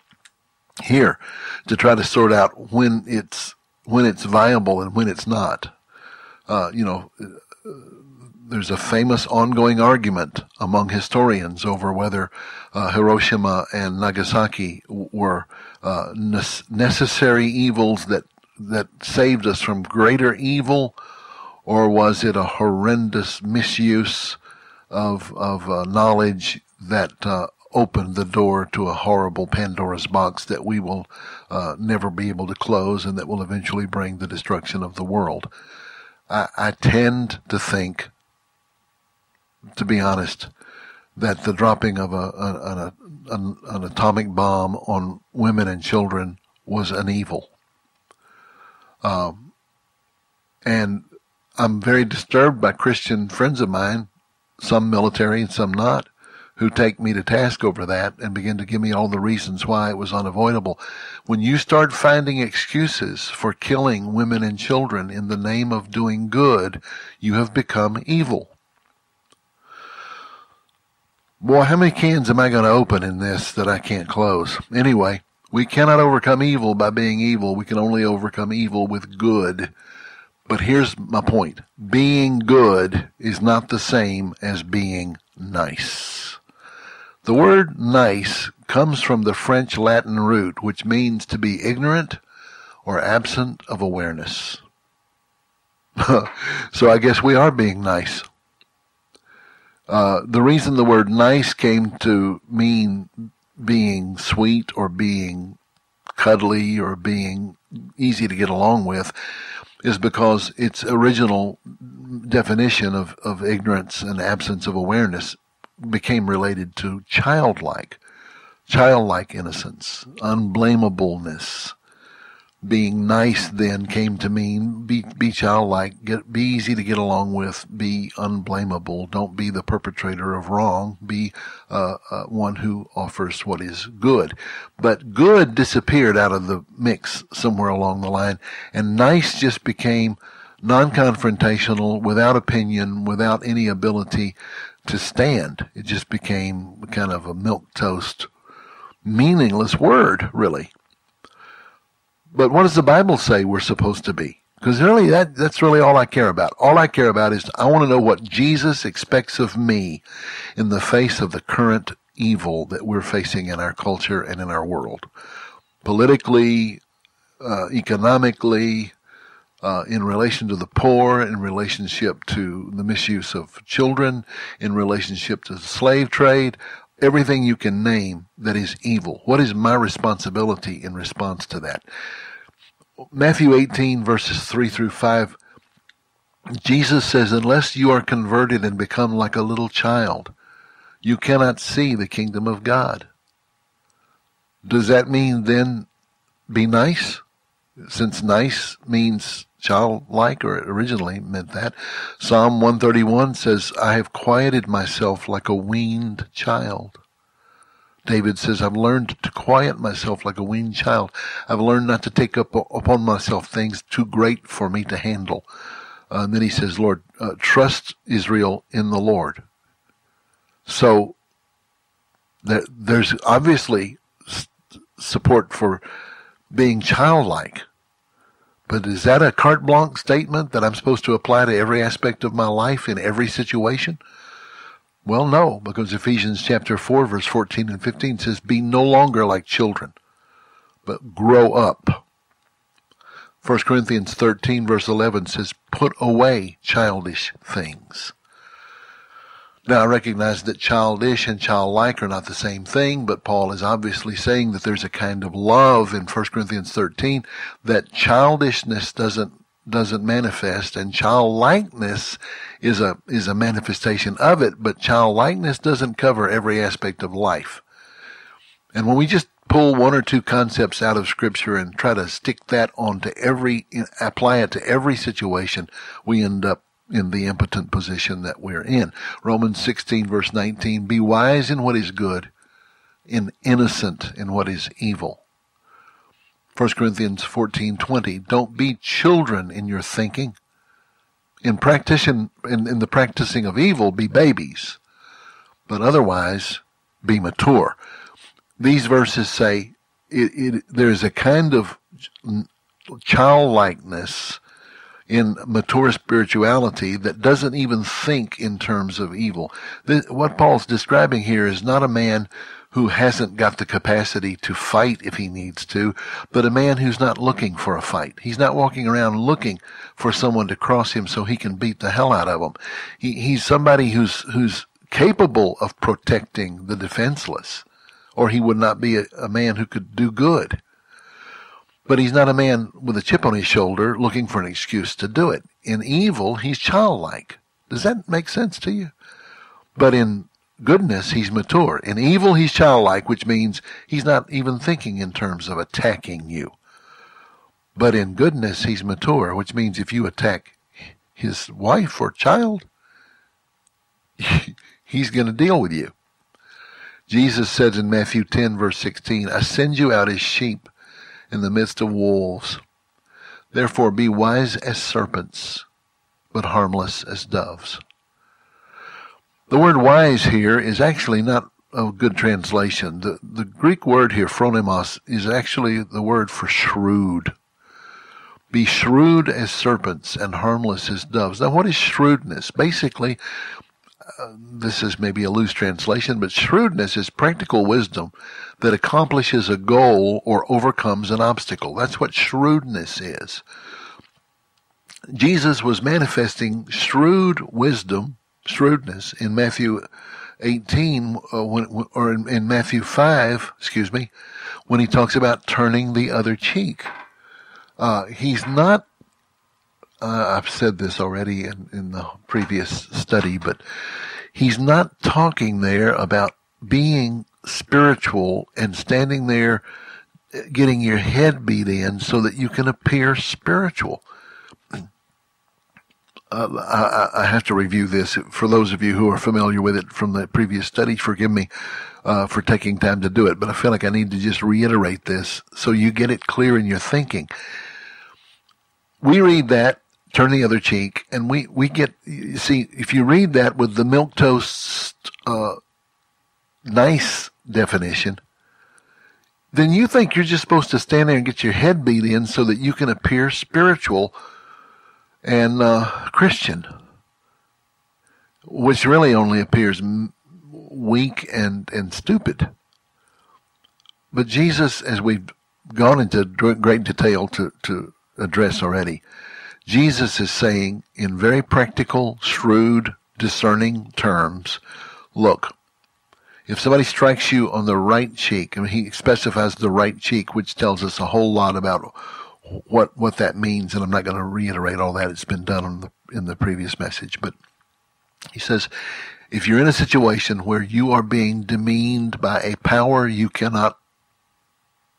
Speaker 1: here to try to sort out when it's when it's viable and when it's not. Uh, you know, there's a famous ongoing argument among historians over whether uh, Hiroshima and Nagasaki were uh, necessary evils that that saved us from greater evil, or was it a horrendous misuse of of uh, knowledge that uh, opened the door to a horrible Pandora's box that we will uh, never be able to close and that will eventually bring the destruction of the world. I, I tend to think, to be honest, that the dropping of a, a, an, an atomic bomb on women and children was an evil. Um, and I'm very disturbed by Christian friends of mine, some military and some not, who take me to task over that and begin to give me all the reasons why it was unavoidable. When you start finding excuses for killing women and children in the name of doing good, you have become evil. Boy, how many cans am I going to open in this that I can't close? Anyway, we cannot overcome evil by being evil. We can only overcome evil with good. But here's my point. Being good is not the same as being nice. The word nice comes from the French Latin root, which means to be ignorant or absent of awareness. [laughs] so I guess we are being nice. Uh, the reason the word nice came to mean being sweet or being cuddly or being easy to get along with is because its original definition of, of ignorance and absence of awareness became related to childlike, childlike innocence, unblamableness, being nice then came to mean be be childlike, get be easy to get along with, be unblamable. Don't be the perpetrator of wrong. Be uh, uh, one who offers what is good. But good disappeared out of the mix somewhere along the line, and nice just became non-confrontational, without opinion, without any ability to stand. It just became kind of a milk toast, meaningless word, really. But what does the Bible say we're supposed to be? Because really, that, that's really all I care about. All I care about is I want to know what Jesus expects of me in the face of the current evil that we're facing in our culture and in our world. Politically, uh, economically, uh, in relation to the poor, in relationship to the misuse of children, in relationship to the slave trade, everything you can name that is evil. What is my responsibility in response to that? Matthew 18 verses 3 through 5, Jesus says, unless you are converted and become like a little child, you cannot see the kingdom of God. Does that mean then be nice? Since nice means childlike, or originally meant that. Psalm 131 says, I have quieted myself like a weaned child. David says, I've learned to quiet myself like a weaned child. I've learned not to take up upon myself things too great for me to handle. Uh, and then he says, Lord, uh, trust Israel in the Lord. So there, there's obviously support for being childlike. But is that a carte blanche statement that I'm supposed to apply to every aspect of my life in every situation? Well, no, because Ephesians chapter 4 verse 14 and 15 says, be no longer like children, but grow up. 1 Corinthians 13 verse 11 says, put away childish things. Now I recognize that childish and childlike are not the same thing, but Paul is obviously saying that there's a kind of love in 1 Corinthians 13 that childishness doesn't doesn't manifest and childlikeness is a is a manifestation of it but childlikeness doesn't cover every aspect of life. And when we just pull one or two concepts out of scripture and try to stick that onto every apply it to every situation we end up in the impotent position that we're in. Romans 16 verse 19 be wise in what is good in innocent in what is evil. 1 Corinthians 14:20 don't be children in your thinking. In practicing in, in the practicing of evil be babies but otherwise be mature. These verses say it, it, there's a kind of childlikeness in mature spirituality that doesn't even think in terms of evil. what Paul's describing here is not a man who hasn't got the capacity to fight if he needs to, but a man who's not looking for a fight. He's not walking around looking for someone to cross him so he can beat the hell out of him. He, he's somebody who's, who's capable of protecting the defenseless, or he would not be a, a man who could do good. But he's not a man with a chip on his shoulder looking for an excuse to do it. In evil, he's childlike. Does that make sense to you? But in goodness, he's mature. In evil, he's childlike, which means he's not even thinking in terms of attacking you. But in goodness, he's mature, which means if you attack his wife or child, [laughs] he's going to deal with you. Jesus says in Matthew 10, verse 16, I send you out as sheep in the midst of wolves. Therefore be wise as serpents, but harmless as doves. The word wise here is actually not a good translation. The, the Greek word here, phronimos, is actually the word for shrewd. Be shrewd as serpents and harmless as doves. Now, what is shrewdness? Basically, uh, this is maybe a loose translation, but shrewdness is practical wisdom that accomplishes a goal or overcomes an obstacle. That's what shrewdness is. Jesus was manifesting shrewd wisdom shrewdness in Matthew 18, uh, when, or in, in Matthew 5, excuse me, when he talks about turning the other cheek. Uh, he's not, uh, I've said this already in, in the previous study, but he's not talking there about being spiritual and standing there getting your head beat in so that you can appear spiritual. Uh, I, I, have to review this for those of you who are familiar with it from the previous study. Forgive me uh, for taking time to do it, but I feel like I need to just reiterate this so you get it clear in your thinking. We read that, turn the other cheek, and we we get. You see, if you read that with the milk toast uh, nice definition, then you think you're just supposed to stand there and get your head beat in so that you can appear spiritual and uh, Christian, which really only appears weak and, and stupid. But Jesus, as we've gone into great detail to, to address already, Jesus is saying in very practical, shrewd, discerning terms, look, if somebody strikes you on the right cheek, I mean, he specifies the right cheek, which tells us a whole lot about what what that means, and I'm not going to reiterate all that. It's been done in the in the previous message, but he says, if you're in a situation where you are being demeaned by a power you cannot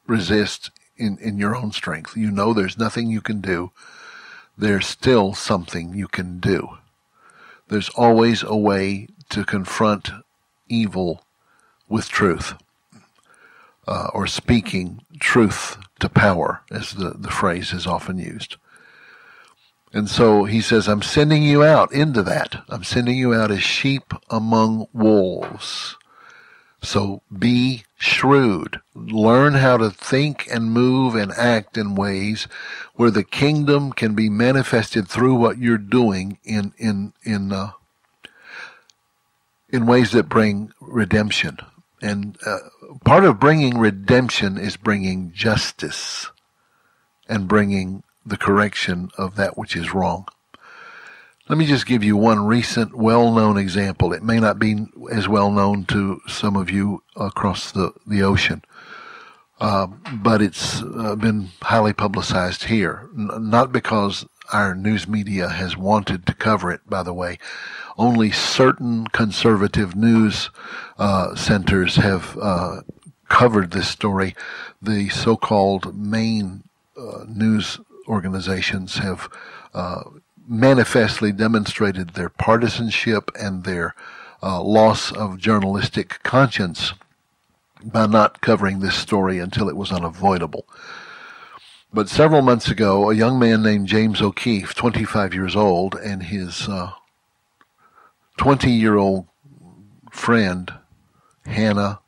Speaker 1: resist in, in your own strength, you know there's nothing you can do, there's still something you can do. There's always a way to confront evil with truth uh, or speaking truth to power, as the, the phrase is often used. And so he says, I'm sending you out into that. I'm sending you out as sheep among wolves. So be shrewd. Learn how to think and move and act in ways where the kingdom can be manifested through what you're doing in, in, in, uh, in ways that bring redemption. And uh, part of bringing redemption is bringing justice and bringing the correction of that which is wrong. Let me just give you one recent well-known example. It may not be as well known to some of you across the, the ocean, uh, but it's uh, been highly publicized here. N- not because our news media has wanted to cover it, by the way. Only certain conservative news uh, centers have uh, covered this story. The so-called main uh, news organizations have uh, manifestly demonstrated their partisanship and their uh, loss of journalistic conscience by not covering this story until it was unavoidable. But several months ago, a young man named James O'Keefe, 25 years old, and his 20 uh, year old friend, Hannah,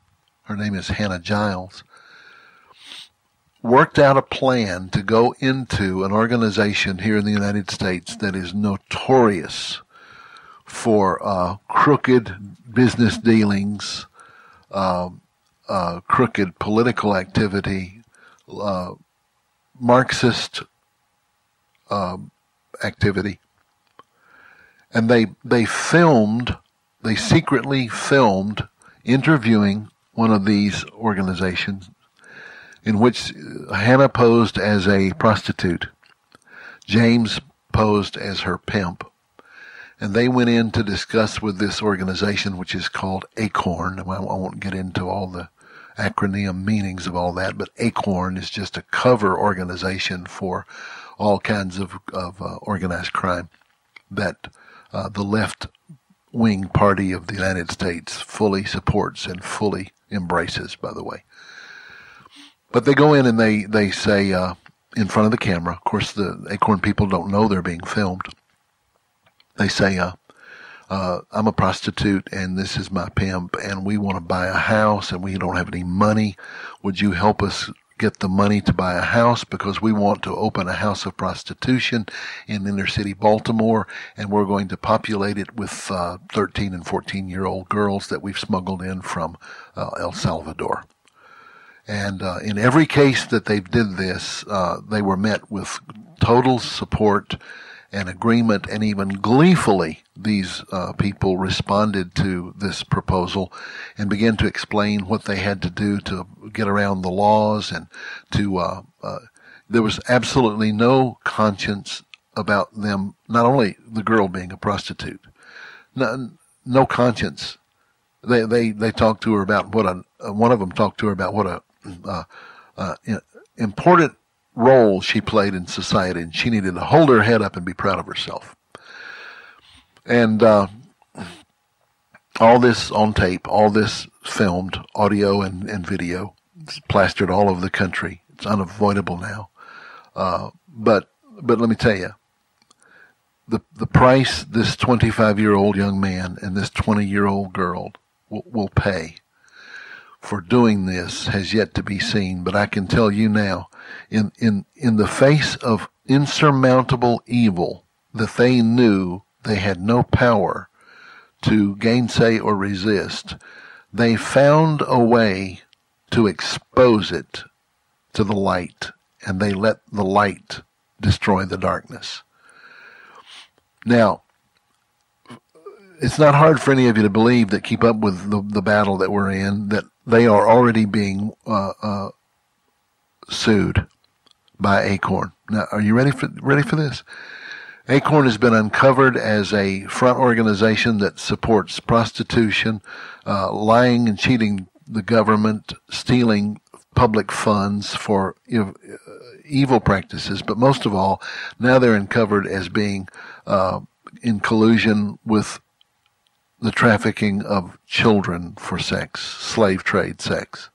Speaker 1: her name is Hannah Giles, worked out a plan to go into an organization here in the United States that is notorious for uh, crooked business dealings, uh, uh, crooked political activity, uh, Marxist uh, activity, and they they filmed, they secretly filmed interviewing one of these organizations in which Hannah posed as a prostitute. James posed as her pimp. And they went in to discuss with this organization, which is called ACORN. I won't get into all the acronym meanings of all that, but ACORN is just a cover organization for all kinds of, of uh, organized crime that uh, the left wing party of the United States fully supports and fully embraces, by the way. But they go in and they they say uh, in front of the camera. Of course, the Acorn people don't know they're being filmed. They say, uh, "I'm a prostitute and this is my pimp, and we want to buy a house and we don't have any money. Would you help us get the money to buy a house because we want to open a house of prostitution in inner city Baltimore, and we're going to populate it with uh, 13 and 14 year old girls that we've smuggled in from uh, El Salvador. And uh, in every case that they did this, uh, they were met with total support and agreement, and even gleefully, these uh, people responded to this proposal and began to explain what they had to do to get around the laws and to. Uh, uh, there was absolutely no conscience about them. Not only the girl being a prostitute, no, no conscience. They they they talked to her about what a one of them talked to her about what a uh, uh, important role she played in society, and she needed to hold her head up and be proud of herself. And uh, all this on tape, all this filmed, audio and, and video, it's plastered all over the country. It's unavoidable now. Uh, but but let me tell you, the the price this 25 year old young man and this 20 year old girl will, will pay for doing this has yet to be seen. But I can tell you now, in, in, in the face of insurmountable evil that they knew they had no power to gainsay or resist, they found a way to expose it to the light, and they let the light destroy the darkness. Now, it's not hard for any of you to believe that keep up with the, the battle that we're in, that they are already being uh, uh, sued by Acorn. Now, are you ready for ready for this? Acorn has been uncovered as a front organization that supports prostitution, uh, lying and cheating the government, stealing public funds for uh, evil practices. But most of all, now they're uncovered as being uh, in collusion with the trafficking of children for sex, slave trade sex.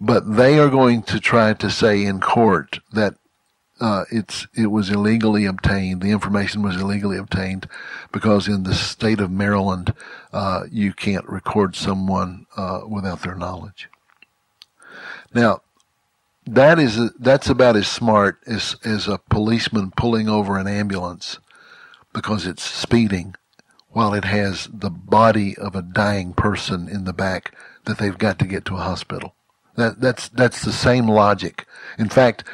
Speaker 1: But they are going to try to say in court that uh, it's it was illegally obtained. The information was illegally obtained because in the state of Maryland, uh, you can't record someone uh, without their knowledge. Now, that is that's about as smart as as a policeman pulling over an ambulance because it's speeding while it has the body of a dying person in the back that they've got to get to a hospital. That, that's, that's the same logic. In fact,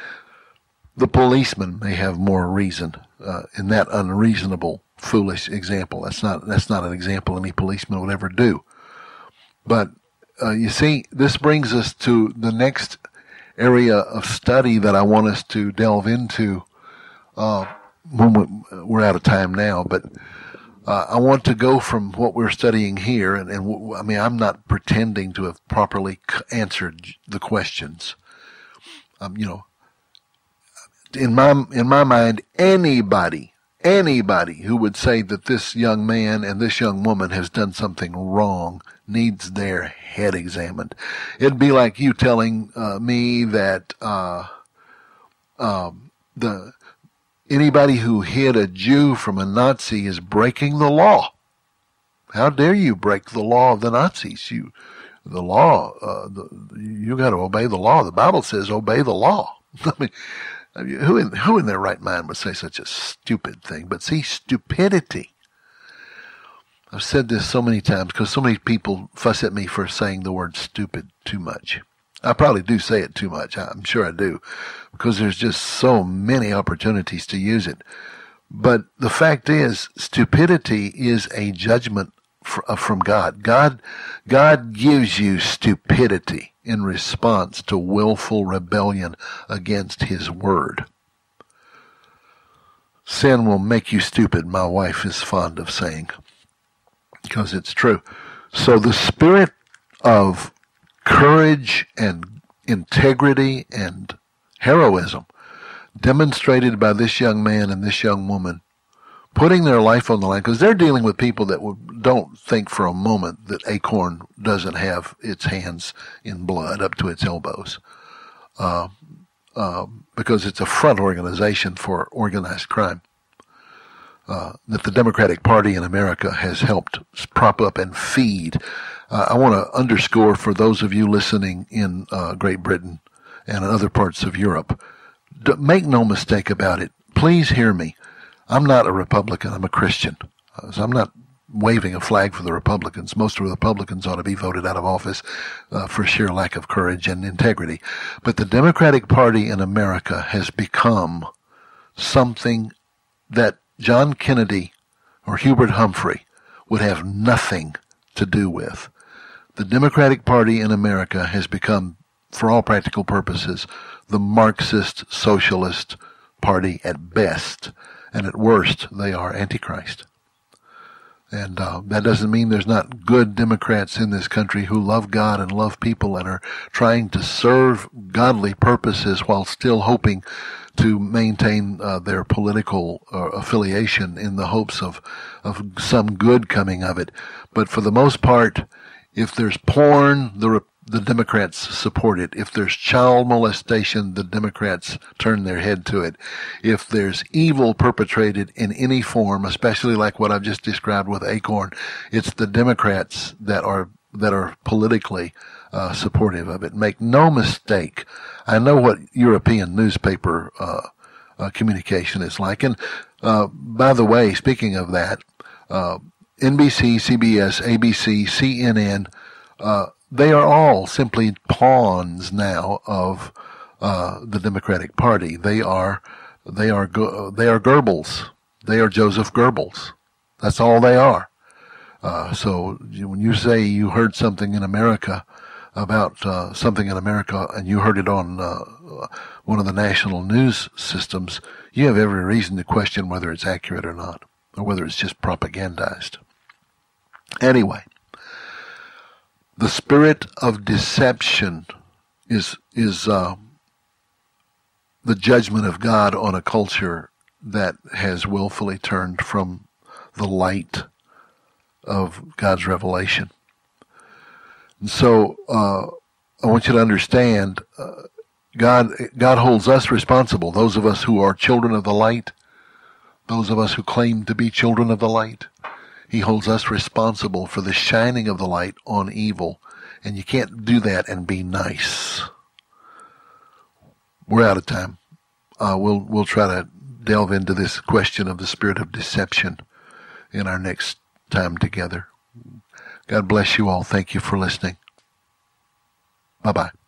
Speaker 1: the policeman may have more reason uh, in that unreasonable, foolish example. That's not, that's not an example any policeman would ever do. But uh, you see, this brings us to the next area of study that I want us to delve into. Uh, when we're out of time now, but uh, I want to go from what we're studying here, and, and w- I mean, I'm not pretending to have properly c- answered the questions. Um, you know, in my in my mind, anybody anybody who would say that this young man and this young woman has done something wrong needs their head examined. It'd be like you telling uh, me that uh, um, the Anybody who hid a Jew from a Nazi is breaking the law. How dare you break the law of the Nazis? You, the law, uh, the, you got to obey the law. The Bible says obey the law. [laughs] I mean, who in, who in their right mind would say such a stupid thing? But see, stupidity. I've said this so many times because so many people fuss at me for saying the word stupid too much. I probably do say it too much. I'm sure I do because there's just so many opportunities to use it. But the fact is, stupidity is a judgment uh, from God. God, God gives you stupidity in response to willful rebellion against His word. Sin will make you stupid, my wife is fond of saying, because it's true. So the spirit of courage and integrity and heroism demonstrated by this young man and this young woman putting their life on the line because they're dealing with people that don't think for a moment that Acorn doesn't have its hands in blood up to its elbows. Uh, uh, because it's a front organization for organized crime. Uh, that the Democratic Party in America has helped prop up and feed uh, I want to underscore for those of you listening in uh, Great Britain and other parts of Europe, d- make no mistake about it. Please hear me. I'm not a Republican. I'm a Christian. Uh, so I'm not waving a flag for the Republicans. Most of the Republicans ought to be voted out of office uh, for sheer lack of courage and integrity. But the Democratic Party in America has become something that John Kennedy or Hubert Humphrey would have nothing to do with. The Democratic Party in America has become, for all practical purposes, the Marxist Socialist Party at best, and at worst, they are Antichrist. And uh, that doesn't mean there's not good Democrats in this country who love God and love people and are trying to serve godly purposes while still hoping to maintain uh, their political uh, affiliation in the hopes of of some good coming of it. But for the most part, if there's porn, the the Democrats support it. If there's child molestation, the Democrats turn their head to it. If there's evil perpetrated in any form, especially like what I've just described with Acorn, it's the Democrats that are that are politically uh, supportive of it. Make no mistake. I know what European newspaper uh, uh, communication is like. And uh, by the way, speaking of that, uh, NBC, CBS, ABC, CNN uh, they are all simply pawns now of uh, the Democratic Party. They are they are they are Goebbels. They are Joseph Goebbels. That's all they are. Uh, so when you say you heard something in America about uh, something in America and you heard it on uh, one of the national news systems, you have every reason to question whether it's accurate or not, or whether it's just propagandized. Anyway, the spirit of deception is is uh, the judgment of God on a culture that has willfully turned from the light of God's revelation. And so uh, I want you to understand uh, God God holds us responsible, those of us who are children of the light, those of us who claim to be children of the light. He holds us responsible for the shining of the light on evil. And you can't do that and be nice. We're out of time. Uh, we'll, we'll try to delve into this question of the spirit of deception in our next time together. God bless you all. Thank you for listening. Bye bye.